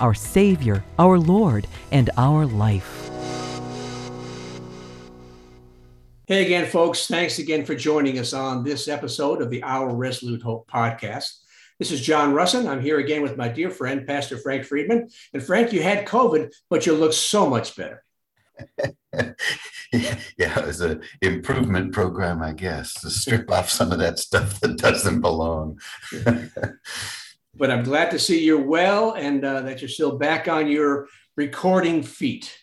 our Savior, our Lord, and our life. Hey again, folks. Thanks again for joining us on this episode of the Our Resolute Hope podcast. This is John Russin. I'm here again with my dear friend, Pastor Frank Friedman. And Frank, you had COVID, but you look so much better. yeah, it was an improvement program, I guess, to strip off some of that stuff that doesn't belong. but I'm glad to see you're well and uh, that you're still back on your recording feet.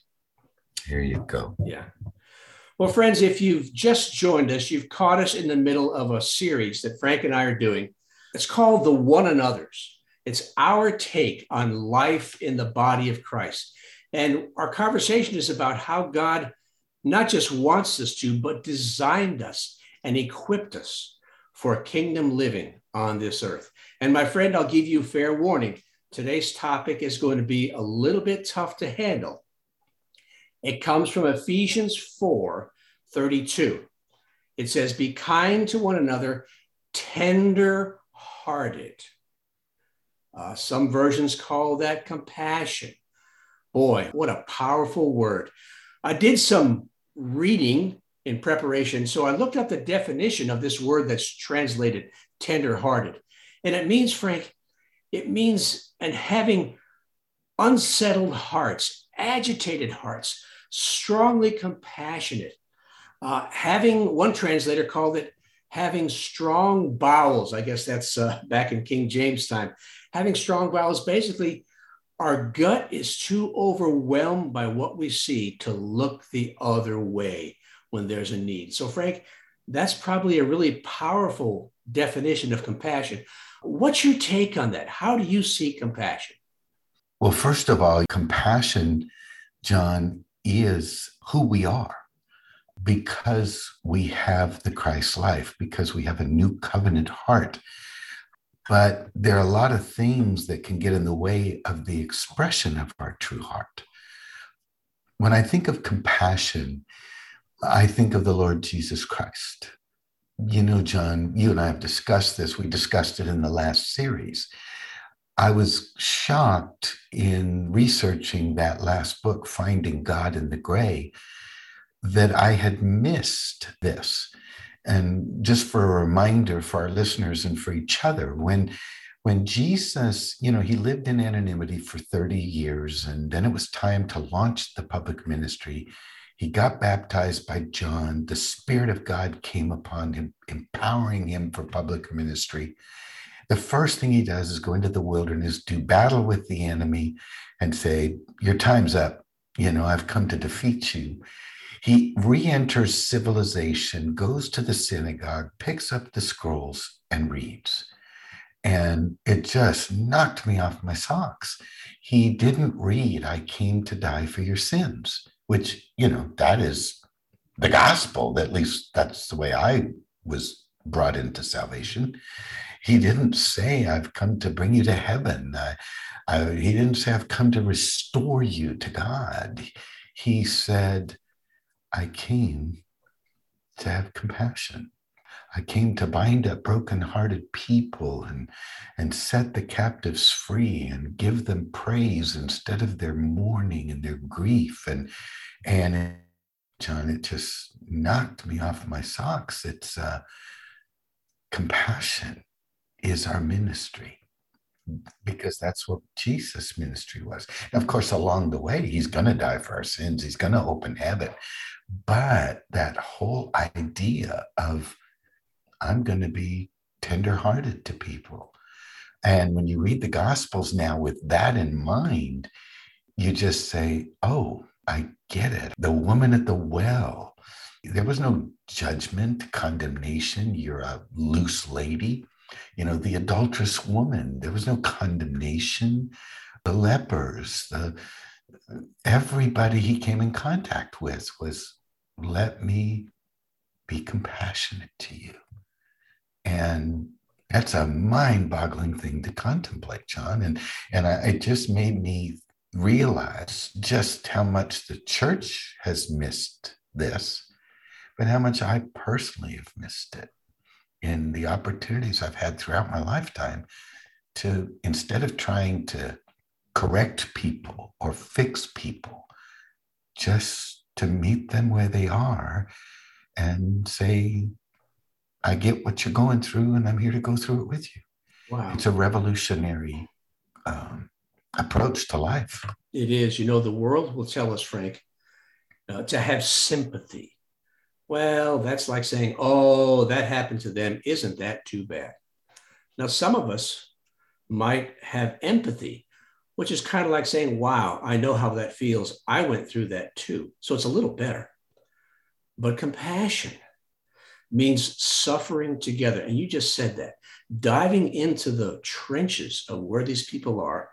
Here you go. Yeah. Well, friends, if you've just joined us, you've caught us in the middle of a series that Frank and I are doing. It's called The One Another's. It's our take on life in the body of Christ. And our conversation is about how God not just wants us to, but designed us and equipped us for kingdom living on this earth. And my friend, I'll give you fair warning. Today's topic is going to be a little bit tough to handle it comes from Ephesians 4 32. It says, Be kind to one another, tender hearted. Uh, some versions call that compassion. Boy, what a powerful word. I did some reading in preparation. So I looked up the definition of this word that's translated tender hearted. And it means, Frank, it means and having unsettled hearts, agitated hearts, strongly compassionate. Uh, having one translator called it having strong bowels. I guess that's uh, back in King James time. Having strong bowels, basically, our gut is too overwhelmed by what we see to look the other way when there's a need. So, Frank, that's probably a really powerful definition of compassion. What's your take on that? How do you see compassion? Well, first of all, compassion, John, is who we are because we have the Christ life, because we have a new covenant heart. But there are a lot of things that can get in the way of the expression of our true heart. When I think of compassion, I think of the Lord Jesus Christ. You know, John, you and I have discussed this. We discussed it in the last series. I was shocked in researching that last book, Finding God in the Gray, that I had missed this. And just for a reminder for our listeners and for each other, when when Jesus, you know, he lived in anonymity for 30 years, and then it was time to launch the public ministry. He got baptized by John. The Spirit of God came upon him, empowering him for public ministry the first thing he does is go into the wilderness, do battle with the enemy, and say, Your time's up. You know, I've come to defeat you. He re enters civilization, goes to the synagogue, picks up the scrolls, and reads. And it just knocked me off my socks. He didn't read, I came to die for your sins, which, you know, that is the gospel. At least that's the way I was brought into salvation. He didn't say, I've come to bring you to heaven. I, I, he didn't say, I've come to restore you to God. He said, I came to have compassion. I came to bind up brokenhearted people and, and set the captives free and give them praise instead of their mourning and their grief. And, and John, it just knocked me off my socks. It's uh, compassion is our ministry because that's what Jesus' ministry was. And of course, along the way, he's going to die for our sins, he's going to open heaven. But that whole idea of, I'm going to be tenderhearted to people. And when you read the Gospels now with that in mind, you just say, Oh, I get it. The woman at the well, there was no judgment, condemnation. You're a loose lady you know, the adulterous woman, there was no condemnation. the lepers, the everybody he came in contact with was let me be compassionate to you. And that's a mind-boggling thing to contemplate, John. And and I, it just made me realize just how much the church has missed this, but how much I personally have missed it in the opportunities I've had throughout my lifetime to instead of trying to correct people or fix people, just to meet them where they are and say, I get what you're going through and I'm here to go through it with you. Wow. It's a revolutionary um, approach to life. It is. You know, the world will tell us, Frank, uh, to have sympathy. Well, that's like saying, oh, that happened to them. Isn't that too bad? Now, some of us might have empathy, which is kind of like saying, wow, I know how that feels. I went through that too. So it's a little better. But compassion means suffering together. And you just said that diving into the trenches of where these people are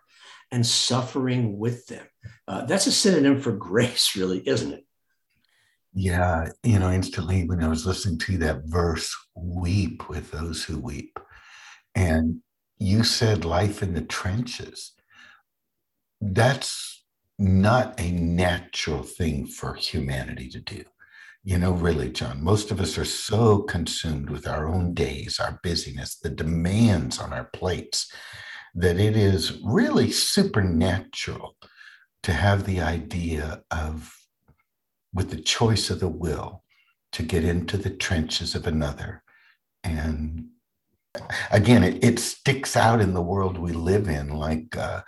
and suffering with them. Uh, that's a synonym for grace, really, isn't it? Yeah. You know, instantly when I was listening to that verse, weep with those who weep. And you said life in the trenches. That's not a natural thing for humanity to do. You know, really, John, most of us are so consumed with our own days, our busyness, the demands on our plates, that it is really supernatural to have the idea of, with the choice of the will, to get into the trenches of another. And again, it, it sticks out in the world we live in like, uh,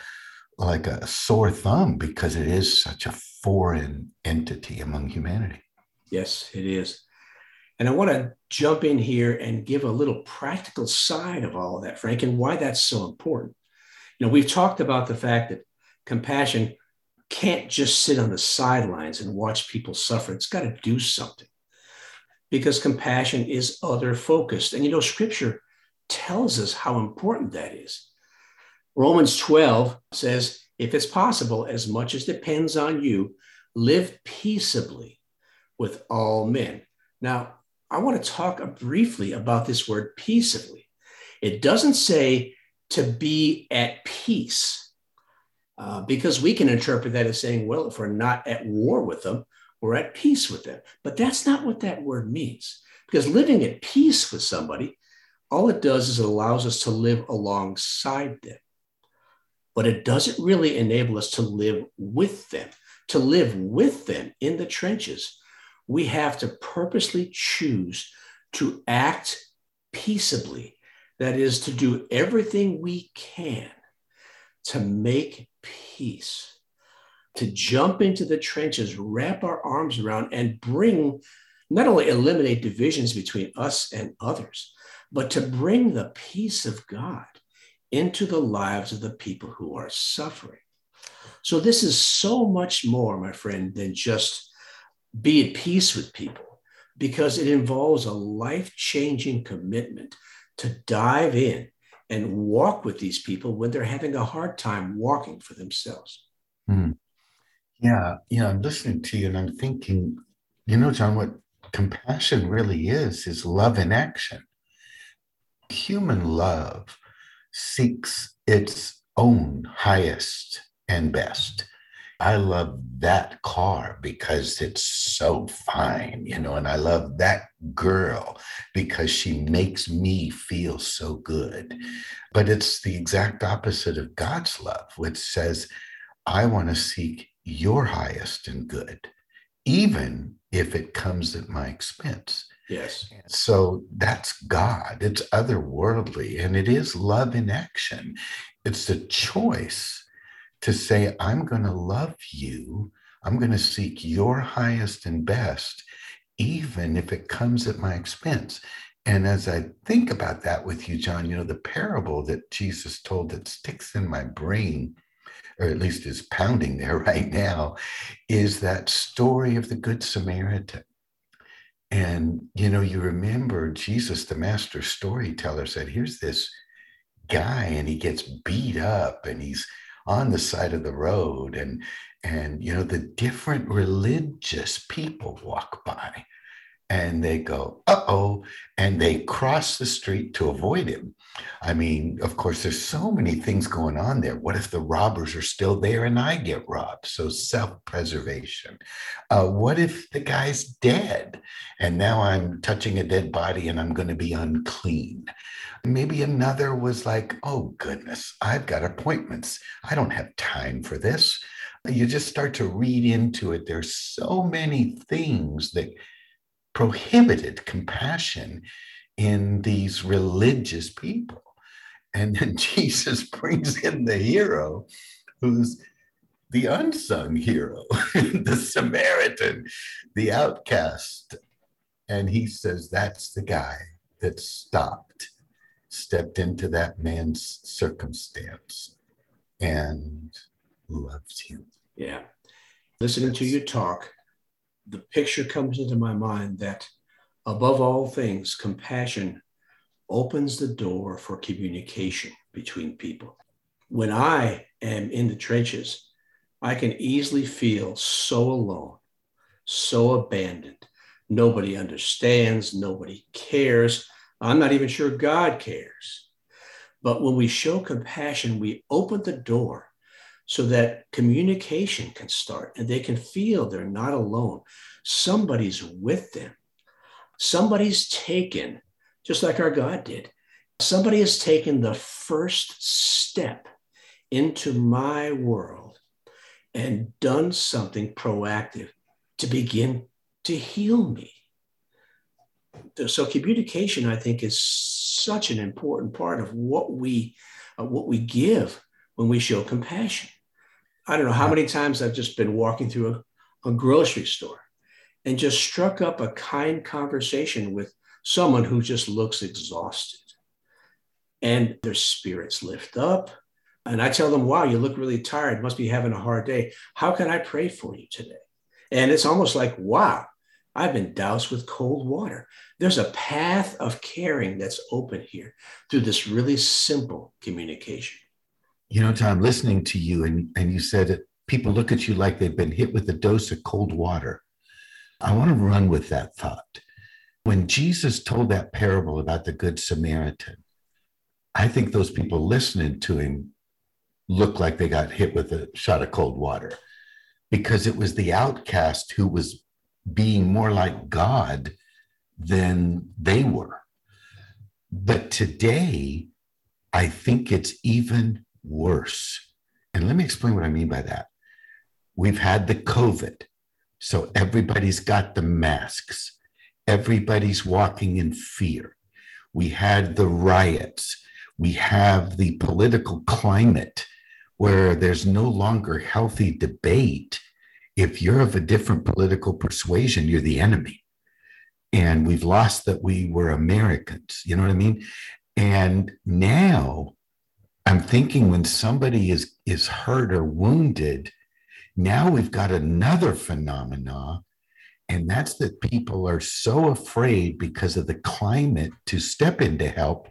like a sore thumb because it is such a foreign entity among humanity. Yes, it is. And I want to jump in here and give a little practical side of all of that, Frank, and why that's so important. You know, we've talked about the fact that compassion can't just sit on the sidelines and watch people suffer. It's got to do something because compassion is other focused. And you know, scripture tells us how important that is. Romans 12 says, if it's possible, as much as depends on you, live peaceably with all men. Now, I want to talk briefly about this word peaceably. It doesn't say to be at peace, uh, because we can interpret that as saying, well, if we're not at war with them, we're at peace with them. But that's not what that word means. Because living at peace with somebody, all it does is it allows us to live alongside them. But it doesn't really enable us to live with them. To live with them in the trenches we have to purposely choose to act peaceably. That is, to do everything we can to make peace, to jump into the trenches, wrap our arms around, and bring not only eliminate divisions between us and others, but to bring the peace of God into the lives of the people who are suffering. So, this is so much more, my friend, than just be at peace with people because it involves a life changing commitment to dive in and walk with these people when they're having a hard time walking for themselves. Mm. Yeah, yeah, I'm listening to you and I'm thinking, you know, John, what compassion really is, is love in action. Human love seeks its own highest and best. I love that car because it's so fine, you know, and I love that girl because she makes me feel so good. But it's the exact opposite of God's love, which says, I want to seek your highest and good, even if it comes at my expense. Yes. So that's God. It's otherworldly and it is love in action. It's a choice to say, I'm going to love you. I'm going to seek your highest and best, even if it comes at my expense. And as I think about that with you, John, you know, the parable that Jesus told that sticks in my brain, or at least is pounding there right now, is that story of the Good Samaritan. And, you know, you remember Jesus, the master storyteller, said, Here's this guy, and he gets beat up and he's on the side of the road and and you know the different religious people walk by and they go, uh oh, and they cross the street to avoid him. I mean, of course, there's so many things going on there. What if the robbers are still there and I get robbed? So self preservation. Uh, what if the guy's dead and now I'm touching a dead body and I'm going to be unclean? Maybe another was like, oh, goodness, I've got appointments. I don't have time for this. You just start to read into it. There's so many things that prohibited compassion in these religious people. And then Jesus brings in the hero who's the unsung hero, the Samaritan, the outcast. And he says, That's the guy that stopped, stepped into that man's circumstance and loves him. Yeah. Listening to you talk, the picture comes into my mind that above all things, compassion opens the door for communication between people. When I am in the trenches, I can easily feel so alone, so abandoned. Nobody understands, nobody cares. I'm not even sure God cares. But when we show compassion, we open the door so that communication can start and they can feel they're not alone. Somebody's with them. Somebody's taken, just like our God did, somebody has taken the first step into my world and done something proactive to begin to heal me. So communication, I think, is such an important part of what we uh, what we give when we show compassion. I don't know how many times I've just been walking through a, a grocery store and just struck up a kind conversation with someone who just looks exhausted. And their spirits lift up. And I tell them, wow, you look really tired, must be having a hard day. How can I pray for you today? And it's almost like, wow, I've been doused with cold water. There's a path of caring that's open here through this really simple communication. You know, Tom, listening to you, and, and you said that people look at you like they've been hit with a dose of cold water. I want to run with that thought. When Jesus told that parable about the Good Samaritan, I think those people listening to him looked like they got hit with a shot of cold water because it was the outcast who was being more like God than they were. But today, I think it's even worse. And let me explain what I mean by that. We've had the COVID, so everybody's got the masks, everybody's walking in fear. We had the riots, we have the political climate where there's no longer healthy debate. If you're of a different political persuasion, you're the enemy. And we've lost that we were Americans. You know what I mean? And now I'm thinking when somebody is is hurt or wounded, now we've got another phenomena, and that's that people are so afraid because of the climate to step in to help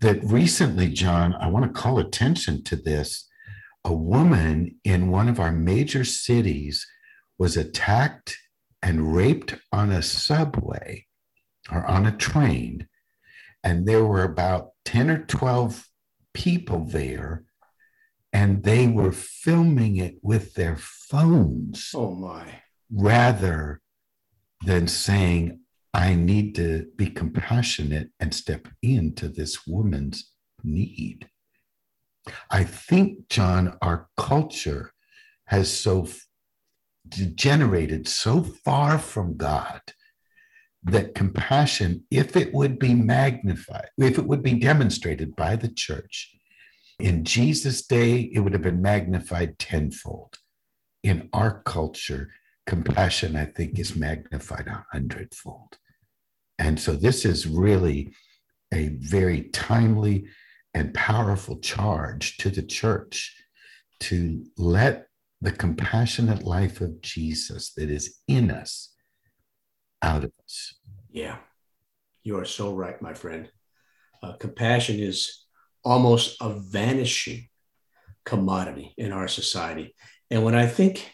that recently, John, I want to call attention to this. A woman in one of our major cities was attacked and raped on a subway or on a train. And there were about 10 or 12 people there and they were filming it with their phones. Oh my. Rather than saying, I need to be compassionate and step into this woman's need. I think, John, our culture has so degenerated so far from God that compassion, if it would be magnified, if it would be demonstrated by the church, in Jesus' day, it would have been magnified tenfold. In our culture, compassion, I think, is magnified a hundredfold. And so this is really a very timely and powerful charge to the church to let the compassionate life of Jesus that is in us out of us. Yeah, you are so right, my friend. Uh, compassion is almost a vanishing commodity in our society. And when I think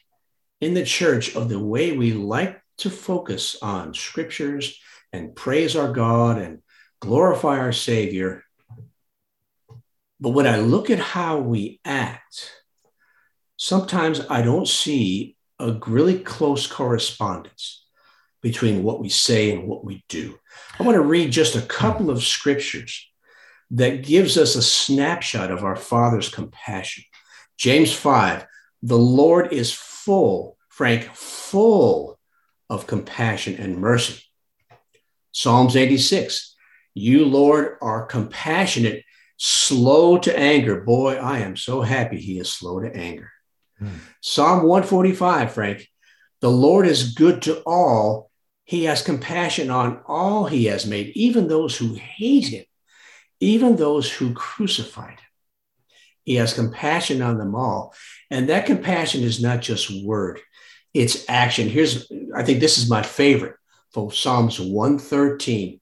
in the church of the way we like to focus on scriptures and praise our God and glorify our Savior, but when I look at how we act, sometimes I don't see a really close correspondence between what we say and what we do. I want to read just a couple of scriptures that gives us a snapshot of our Father's compassion. James 5 The Lord is full, Frank, full of compassion and mercy. Psalms 86 You, Lord, are compassionate, slow to anger. Boy, I am so happy he is slow to anger. Hmm. Psalm 145, Frank The Lord is good to all. He has compassion on all he has made, even those who hate him even those who crucified him. He has compassion on them all. And that compassion is not just word, it's action. Here's, I think this is my favorite from Psalms 113.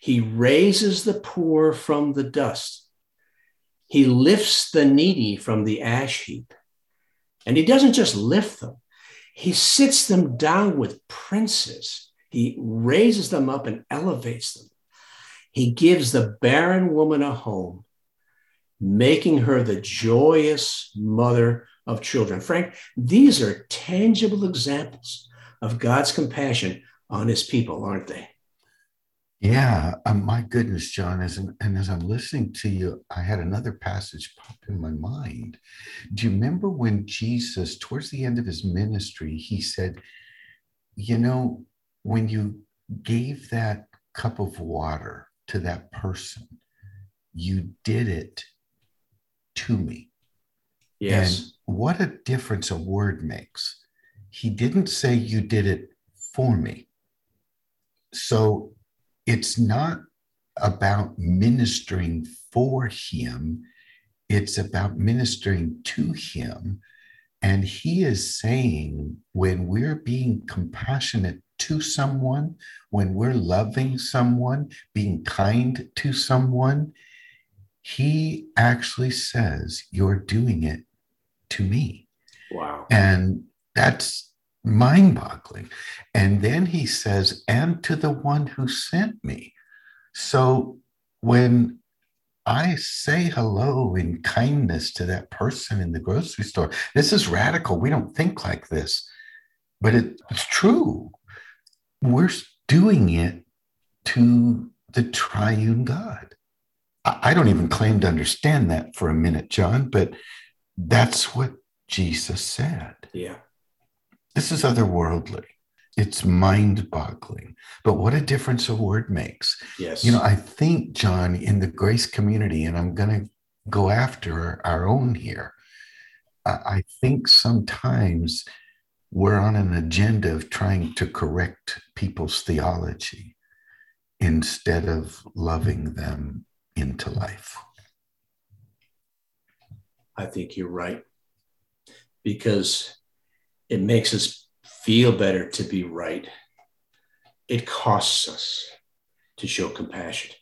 He raises the poor from the dust, he lifts the needy from the ash heap. And he doesn't just lift them, he sits them down with princes. He raises them up and elevates them. He gives the barren woman a home, making her the joyous mother of children. Frank, these are tangible examples of God's compassion on his people, aren't they? Yeah, um, my goodness, John. As an, and as I'm listening to you, I had another passage pop in my mind. Do you remember when Jesus, towards the end of his ministry, he said, "You know, when you gave that cup of water to that person. You did it to me. Yes. And what a difference a word makes. He didn't say you did it for me. So it's not about ministering for him, it's about ministering to him. And he is saying when we're being compassionate to someone, when we're loving someone, being kind to someone, he actually says, You're doing it to me. Wow. And that's mind boggling. And then he says, And to the one who sent me. So when I say hello in kindness to that person in the grocery store, this is radical. We don't think like this, but it, it's true we're doing it to the triune God. I don't even claim to understand that for a minute, John, but that's what Jesus said. Yeah. This is otherworldly. It's mind boggling. But what a difference a word makes. Yes. You know, I think, John, in the grace community, and I'm going to go after our own here, I think sometimes we're on an agenda of trying to correct people's theology instead of loving them into life. I think you're right because it makes us feel better to be right. It costs us to show compassion.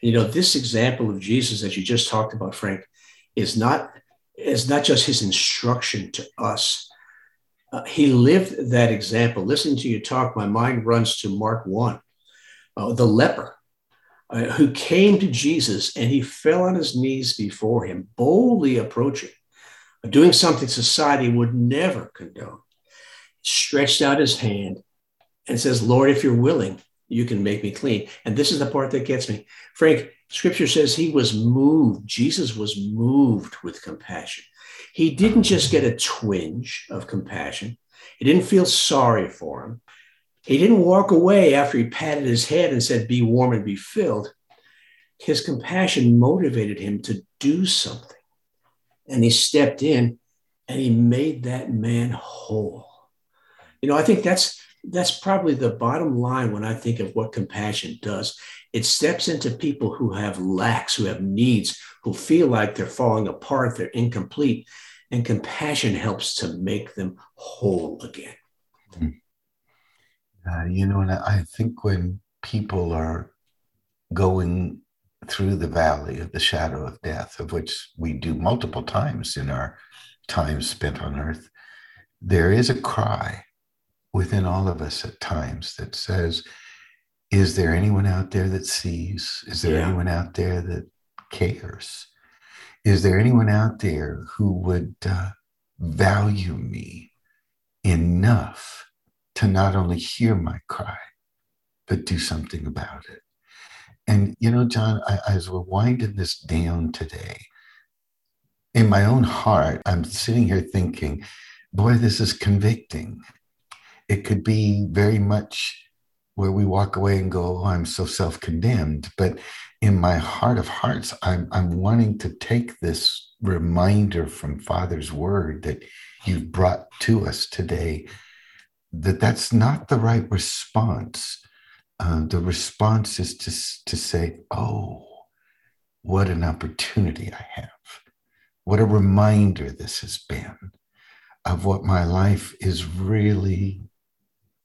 You know, this example of Jesus that you just talked about, Frank, is not is not just his instruction to us, uh, he lived that example. Listening to you talk, my mind runs to Mark 1, uh, the leper uh, who came to Jesus and he fell on his knees before him, boldly approaching, doing something society would never condone. Stretched out his hand and says, Lord, if you're willing, you can make me clean. And this is the part that gets me. Frank, scripture says he was moved. Jesus was moved with compassion. He didn't just get a twinge of compassion, he didn't feel sorry for him. He didn't walk away after he patted his head and said, Be warm and be filled. His compassion motivated him to do something. And he stepped in and he made that man whole. You know, I think that's that's probably the bottom line when I think of what compassion does. It steps into people who have lacks, who have needs, who feel like they're falling apart, they're incomplete, and compassion helps to make them whole again. Hmm. Uh, you know, and I think when people are going through the valley of the shadow of death, of which we do multiple times in our time spent on earth, there is a cry within all of us at times that says, Is there anyone out there that sees? Is there yeah. anyone out there that cares? Is there anyone out there who would uh, value me enough to not only hear my cry, but do something about it? And, you know, John, I, as we're winding this down today, in my own heart, I'm sitting here thinking, boy, this is convicting. It could be very much where we walk away and go, oh, I'm so self condemned. But in my heart of hearts, I'm, I'm wanting to take this reminder from Father's word that you've brought to us today that that's not the right response. Uh, the response is to, to say, oh, what an opportunity I have. What a reminder this has been of what my life is really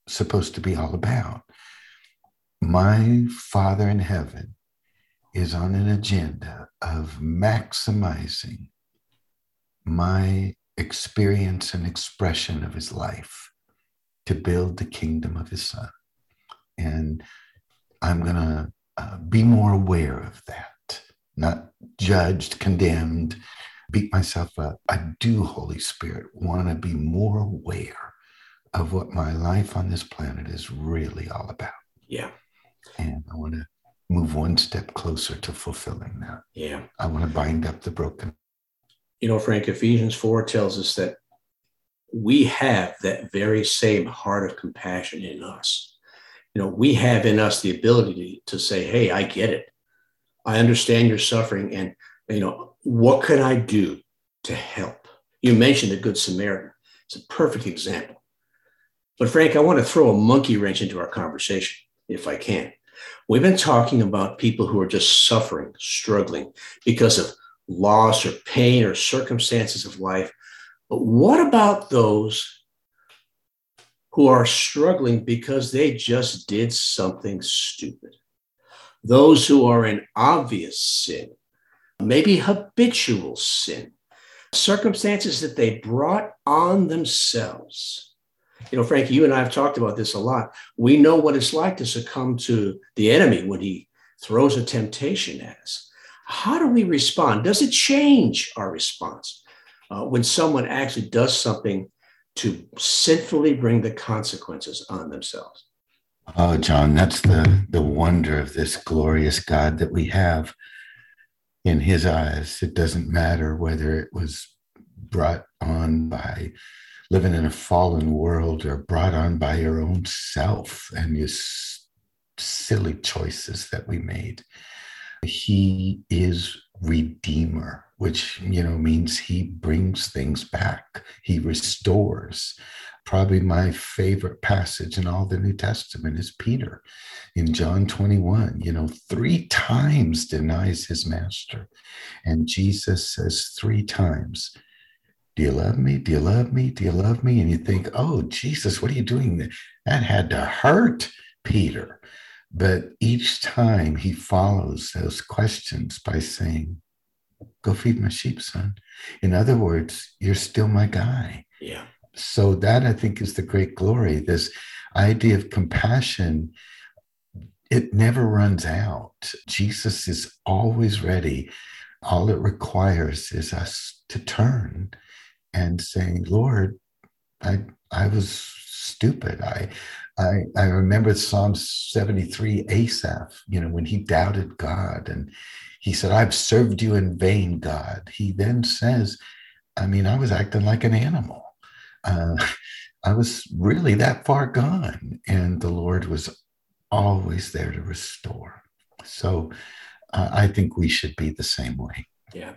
supposed to be all about. My Father in heaven is on an agenda of maximizing my experience and expression of his life to build the kingdom of his son. And I'm going to uh, be more aware of that, not judged, condemned, beat myself up. I do, Holy Spirit, want to be more aware of what my life on this planet is really all about. Yeah. And I want to move one step closer to fulfilling that. Yeah. I want to bind up the broken. You know, Frank, Ephesians 4 tells us that we have that very same heart of compassion in us. You know, we have in us the ability to, say, hey, I get it. I understand your suffering. And, you know, what can I do to help? You mentioned the Good Samaritan. It's a perfect example. But, Frank, I want to throw a monkey wrench into our conversation, if I can. We've been talking about people who are just suffering, struggling because of loss or pain or circumstances of life. But what about those who are struggling because they just did something stupid? Those who are in obvious sin, maybe habitual sin, circumstances that they brought on themselves you know, Frank, you and I have talked about this a lot. We know what it's like to succumb to the enemy when he throws a temptation at us. How do we respond? Does it change our response uh, when someone actually does something to sinfully bring the consequences on themselves? Oh, John, that's the, the wonder of this glorious God that we have. In his eyes, it doesn't matter whether it was brought on by living in a fallen world are brought on by your own self and your silly choices that we made. He is redeemer, which you know means he brings things back. He restores. Probably my favorite passage in all the New Testament is Peter in John 21, you know, three times denies his master. And Jesus says three times, do you love me? Do you love me? Do you love me? And you think, oh, Jesus, what are you doing? That had to hurt Peter. But each time he follows those questions by saying, go feed my sheep, son. In other words, you're still my guy. Yeah. So that I think is the great glory. This idea of compassion, it never runs out. Jesus is always ready. All it requires is us to turn and saying, Lord, I I was stupid. I I I remember Psalm 73, Asaph, you know, when he doubted God and he said, I've served you in vain, God. He then says, I mean, I was acting like an animal. Uh, I was really that far gone. And the Lord was always there to restore. So uh, I think we should be the same way. Yeah.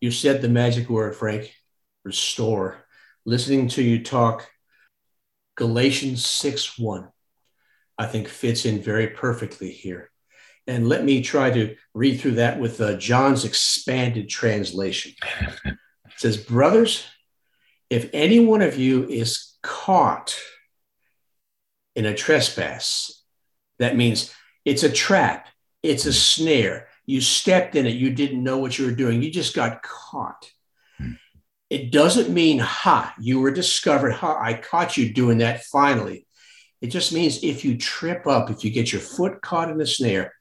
You said the magic word, Frank restore. Listening to you talk, Galatians 6 1, I think fits in very perfectly here. And let me try to read through that with uh, John's expanded translation. It says, Brothers, if any one of you is caught in a trespass, that means it's a trap, it's a snare, You stepped in it. You didn't know what you were doing. You just got caught. It doesn't mean, ha, you were discovered. Ha, I caught you doing that finally. It just means if you trip up, if you get your foot caught in the snare,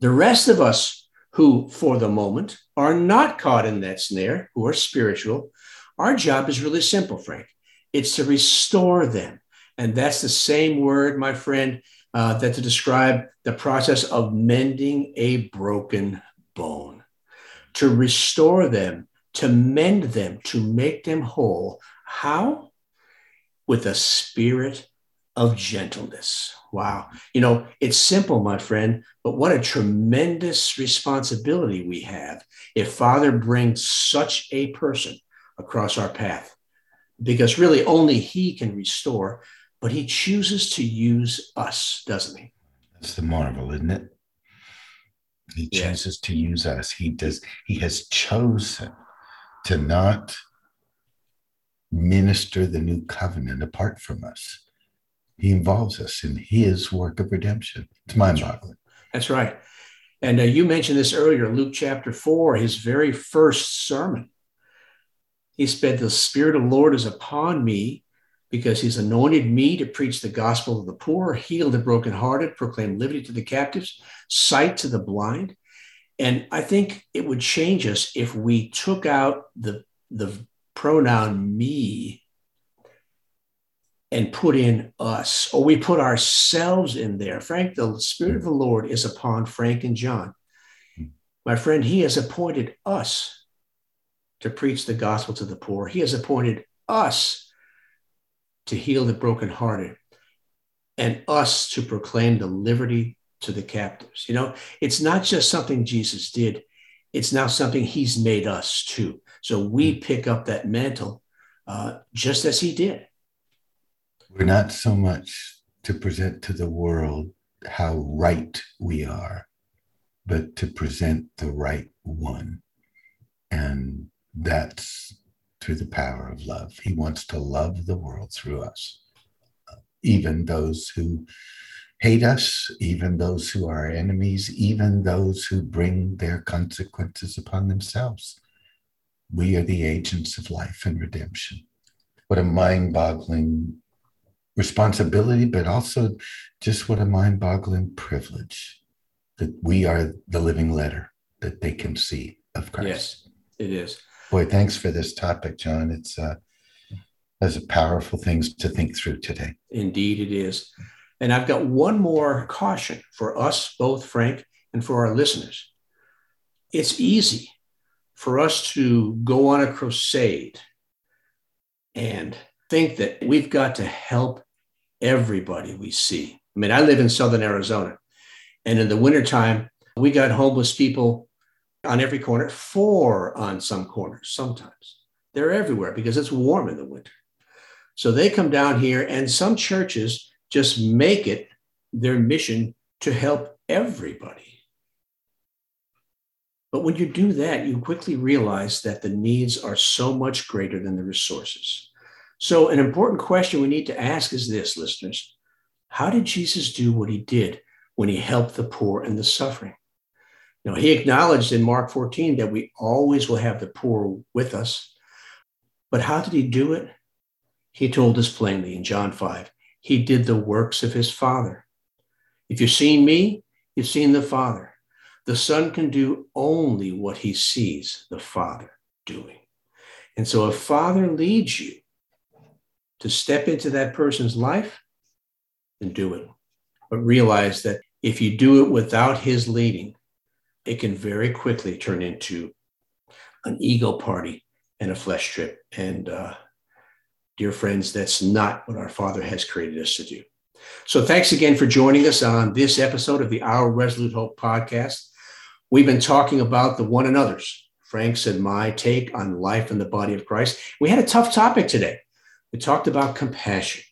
the rest of us who, for the moment, are not caught in that snare, who are spiritual, our job is really simple, Frank. It's to restore them. And that's the same word, my friend, uh, that to describe the process of mending a broken bone, to restore them, to mend them, to make them whole. How? With a spirit of gentleness. Wow. You know, it's simple, my friend, but what a tremendous responsibility we have if Father brings such a person across our path. Because really, only He can restore but he chooses to use us, doesn't he? That's the marvel, isn't it? He chooses to use us. He does, he has chosen to not minister the new covenant apart from us. He involves us in his work of redemption. It's mind boggling. That's right. And uh, you mentioned this earlier, Luke chapter 4, his very first sermon. He said, The Spirit of the Lord is upon me because he's anointed me to preach the gospel of the poor, heal the brokenhearted, proclaim liberty to the captives, sight to the blind. And I think it would change us if we took out the, the pronoun me and put in us, or we put ourselves in there. Frank, the Spirit of the Lord is upon Frank and John. My friend, he has appointed us to preach the gospel to the poor. He has appointed us to heal the brokenhearted, and us to proclaim the liberty to the captives. You know, it's not just something Jesus did, it's now something he's made us too. So we hmm. pick up that mantle uh, just as he did. We're not so much to present to the world how right we are, but to present the right one. And that's through the power of love. He wants to love the world through us, even those who hate us, even those who are our enemies, even those who bring their consequences upon themselves. We are the agents of life and redemption. What a mind boggling responsibility, but also just what a mind boggling privilege that we are the living letter that they can see of Christ. Yes, it is. Boy, thanks for this topic, John. It's uh, those are powerful things to think through today. Indeed, it is. And I've got one more caution for us both, Frank, and for our listeners. It's easy for us to go on a crusade and think that we've got to help everybody we see. I mean, I live in Southern Arizona, and in the wintertime, we got homeless people on every corner, four on some corners sometimes. They're everywhere because it's warm in the winter. So they come down here, and some churches just make it their mission to help everybody. But when you do that, you quickly realize that the needs are so much greater than the resources. So, an important question we need to ask is this, listeners How did Jesus do what he did when he helped the poor and the suffering? Now, he acknowledged in Mark 14 that we always will have the poor with us. But how did he do it? He told us plainly in John 5 he did the works of his Father. If you've seen me, you've seen the Father. The Son can do only what he sees the Father doing. And so, if Father leads you to step into that person's life, then do it. But realize that if you do it without his leading, it can very quickly turn into an ego party and a flesh trip. And uh, dear friends, that's not what our Father has created us to do. So thanks again for joining us on this episode of the Our Resolute Hope podcast. We've been talking about the one another's, Frank's and my take on life in the body of Christ. We had a tough topic today. We talked about compassion.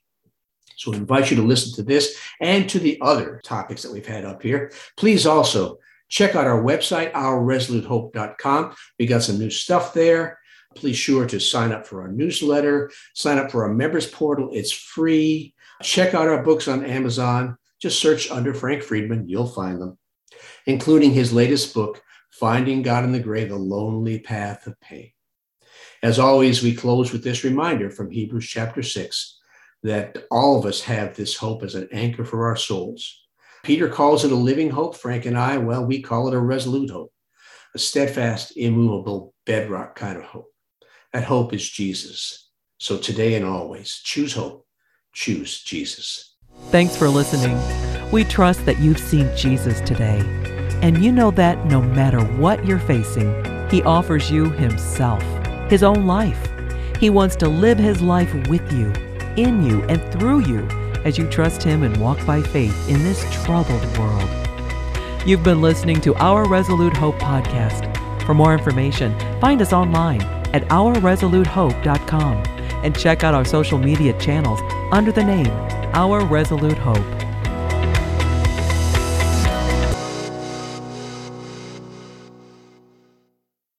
So we invite you to listen to this and to the other topics that we've had up here. Please also Check out our website, ourresolutehope.com. We got some new stuff there. Please sure to sign up for our newsletter, sign up for our members portal. It's free. Check out our books on Amazon. Just search under Frank Friedman, you'll find them, including his latest book, finding God in the gray, The lonely path of pain. As always, we close with this reminder from Hebrews chapter 6 that all of us have this hope as an anchor for our souls. Peter calls it a living hope. Frank and I, well, we call it a resolute hope, a steadfast, immovable bedrock kind of hope. That hope is Jesus. So today and always, choose hope, choose Jesus. Thanks for listening. We trust that you've seen Jesus today. And you know that no matter what you're facing, He offers you Himself, His own life. He wants to live His life with you, in you, and through you as you trust Him and walk by faith in this troubled world. You've been listening to our Resolute Hope podcast. For more information, find us online at ourresolutehope.com and check out our social media channels under the name Our Resolute Hope.